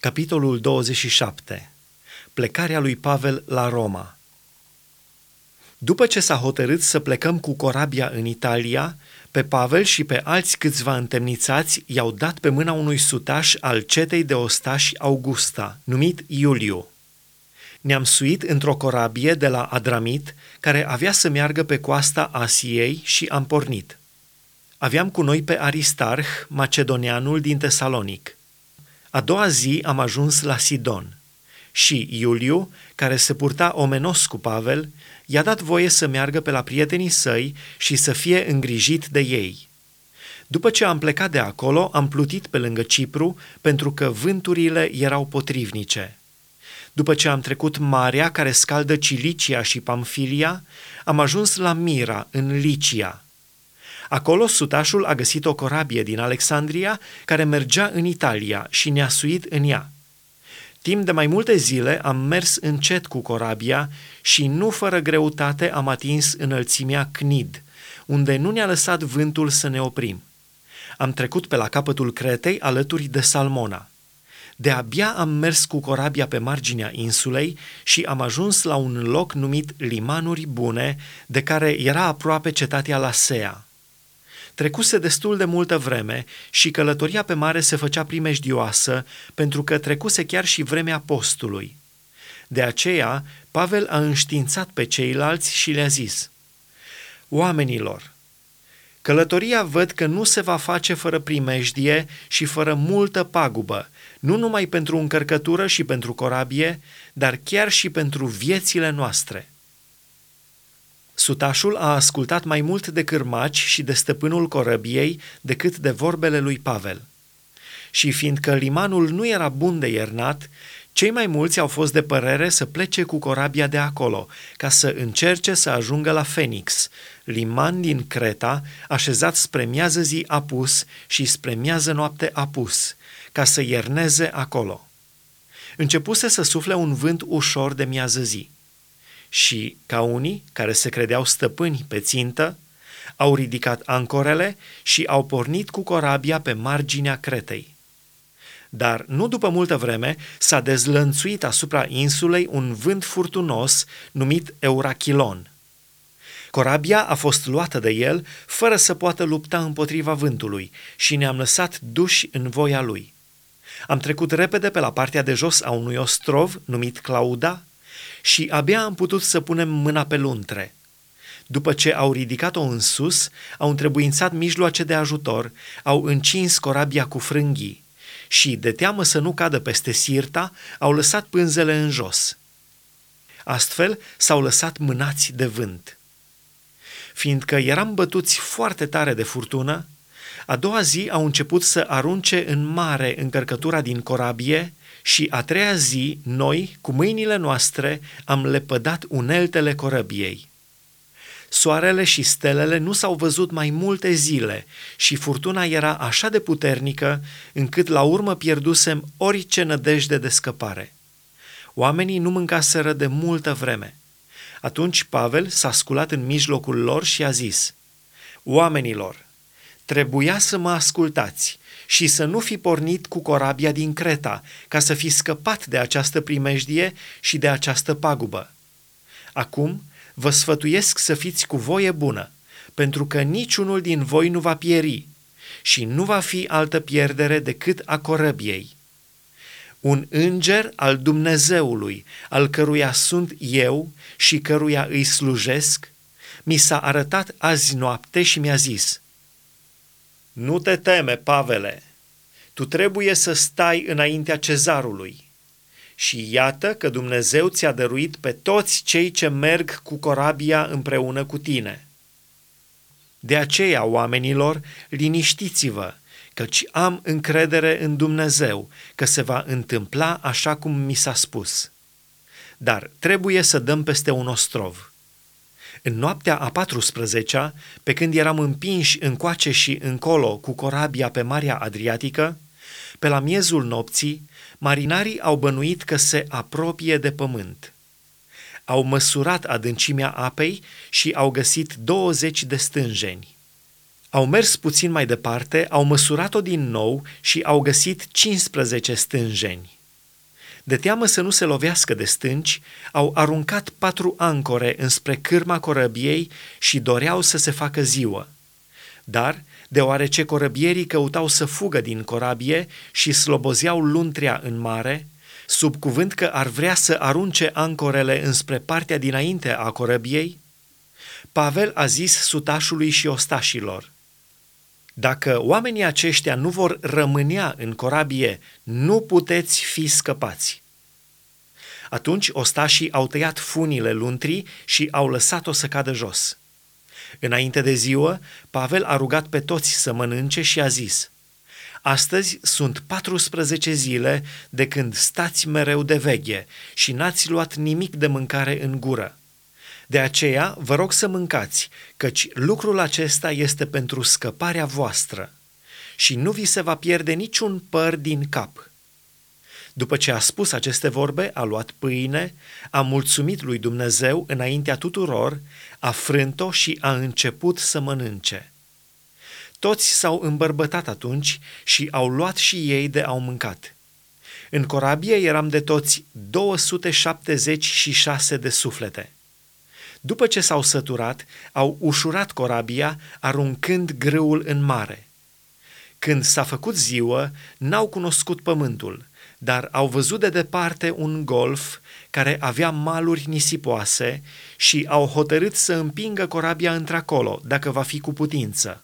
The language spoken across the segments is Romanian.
Capitolul 27. Plecarea lui Pavel la Roma. După ce s-a hotărât să plecăm cu corabia în Italia, pe Pavel și pe alți câțiva întemnițați i-au dat pe mâna unui sutaș al cetei de ostași Augusta, numit Iuliu. Ne-am suit într-o corabie de la Adramit, care avea să meargă pe coasta Asiei și am pornit. Aveam cu noi pe Aristarh, macedonianul din Tesalonic – a doua zi am ajuns la Sidon și Iuliu, care se purta omenos cu Pavel, i-a dat voie să meargă pe la prietenii săi și să fie îngrijit de ei. După ce am plecat de acolo, am plutit pe lângă Cipru, pentru că vânturile erau potrivnice. După ce am trecut marea care scaldă Cilicia și Pamfilia, am ajuns la Mira, în Licia – Acolo sutașul a găsit o corabie din Alexandria care mergea în Italia și ne-a suit în ea. Timp de mai multe zile am mers încet cu corabia și nu fără greutate am atins înălțimea Cnid, unde nu ne-a lăsat vântul să ne oprim. Am trecut pe la capătul Cretei alături de Salmona. De-abia am mers cu corabia pe marginea insulei și am ajuns la un loc numit Limanuri Bune, de care era aproape cetatea Lasea. Trecuse destul de multă vreme și călătoria pe mare se făcea primejdioasă pentru că trecuse chiar și vremea postului. De aceea, Pavel a înștiințat pe ceilalți și le-a zis, Oamenilor, călătoria văd că nu se va face fără primejdie și fără multă pagubă, nu numai pentru încărcătură și pentru corabie, dar chiar și pentru viețile noastre.” Sutașul a ascultat mai mult de cârmaci și de stăpânul corăbiei decât de vorbele lui Pavel. Și fiindcă limanul nu era bun de iernat, cei mai mulți au fost de părere să plece cu corabia de acolo, ca să încerce să ajungă la Phoenix, liman din Creta, așezat spre miază zi apus și spre miază noapte apus, ca să ierneze acolo. Începuse să sufle un vânt ușor de miază zi și, ca unii care se credeau stăpâni pe țintă, au ridicat ancorele și au pornit cu corabia pe marginea Cretei. Dar nu după multă vreme s-a dezlănțuit asupra insulei un vânt furtunos numit Eurachilon. Corabia a fost luată de el fără să poată lupta împotriva vântului și ne-am lăsat duși în voia lui. Am trecut repede pe la partea de jos a unui ostrov numit Clauda și abia am putut să punem mâna pe luntre. După ce au ridicat-o în sus, au întrebuințat mijloace de ajutor, au încins corabia cu frânghii și, de teamă să nu cadă peste sirta, au lăsat pânzele în jos. Astfel s-au lăsat mânați de vânt. Fiindcă eram bătuți foarte tare de furtună, a doua zi au început să arunce în mare încărcătura din corabie și a treia zi, noi, cu mâinile noastre, am lepădat uneltele corăbiei. Soarele și stelele nu s-au văzut mai multe zile și furtuna era așa de puternică încât la urmă pierdusem orice nădejde de scăpare. Oamenii nu mâncaseră de multă vreme. Atunci Pavel s-a sculat în mijlocul lor și a zis, Oamenilor, trebuia să mă ascultați și să nu fi pornit cu corabia din Creta, ca să fi scăpat de această primejdie și de această pagubă. Acum vă sfătuiesc să fiți cu voie bună, pentru că niciunul din voi nu va pieri și nu va fi altă pierdere decât a corăbiei. Un înger al Dumnezeului, al căruia sunt eu și căruia îi slujesc, mi s-a arătat azi noapte și mi-a zis – nu te teme, Pavele, tu trebuie să stai înaintea cezarului. Și iată că Dumnezeu ți-a dăruit pe toți cei ce merg cu corabia împreună cu tine. De aceea, oamenilor, liniștiți-vă, căci am încredere în Dumnezeu că se va întâmpla așa cum mi s-a spus. Dar trebuie să dăm peste un ostrov. În noaptea a 14-a, pe când eram împinși încoace și încolo cu corabia pe Marea Adriatică, pe la miezul nopții, marinarii au bănuit că se apropie de pământ. Au măsurat adâncimea apei și au găsit 20 de stânjeni. Au mers puțin mai departe, au măsurat-o din nou și au găsit 15 stânjeni. De teamă să nu se lovească de stânci, au aruncat patru ancore înspre cârma corăbiei și doreau să se facă ziua. Dar, deoarece corăbierii căutau să fugă din corabie și slobozeau luntrea în mare, sub cuvânt că ar vrea să arunce ancorele înspre partea dinainte a corăbiei, Pavel a zis sutașului și ostașilor, Dacă oamenii aceștia nu vor rămânea în corabie, nu puteți fi scăpați. Atunci ostașii au tăiat funile luntrii și au lăsat-o să cadă jos. Înainte de ziua, Pavel a rugat pe toți să mănânce și a zis, Astăzi sunt 14 zile de când stați mereu de veche și n-ați luat nimic de mâncare în gură. De aceea vă rog să mâncați, căci lucrul acesta este pentru scăparea voastră și nu vi se va pierde niciun păr din cap. După ce a spus aceste vorbe, a luat pâine, a mulțumit lui Dumnezeu înaintea tuturor, a frânt-o și a început să mănânce. Toți s-au îmbărbătat atunci și au luat și ei de au mâncat. În corabie eram de toți 276 de suflete. După ce s-au săturat, au ușurat corabia, aruncând grâul în mare. Când s-a făcut ziua, n-au cunoscut pământul, dar au văzut de departe un golf care avea maluri nisipoase și au hotărât să împingă corabia într-acolo, dacă va fi cu putință.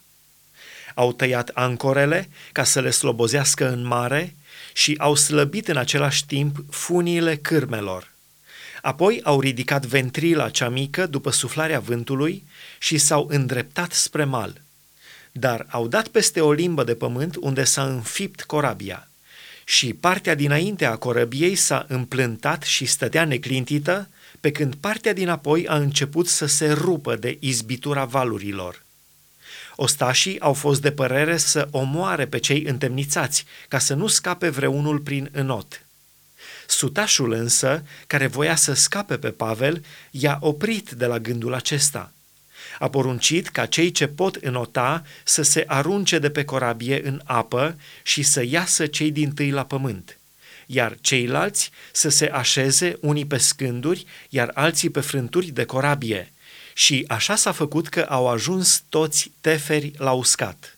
Au tăiat ancorele ca să le slobozească în mare și au slăbit în același timp funiile cârmelor. Apoi au ridicat ventrila cea mică după suflarea vântului și s-au îndreptat spre mal. Dar au dat peste o limbă de pământ unde s-a înfipt corabia și partea dinainte a corăbiei s-a împlântat și stătea neclintită, pe când partea dinapoi a început să se rupă de izbitura valurilor. Ostașii au fost de părere să omoare pe cei întemnițați, ca să nu scape vreunul prin înot. Sutașul însă, care voia să scape pe Pavel, i-a oprit de la gândul acesta. A poruncit ca cei ce pot înota să se arunce de pe corabie în apă și să iasă cei din tâi la pământ, iar ceilalți să se așeze unii pe scânduri, iar alții pe frânturi de corabie – și așa s-a făcut că au ajuns toți teferi la uscat.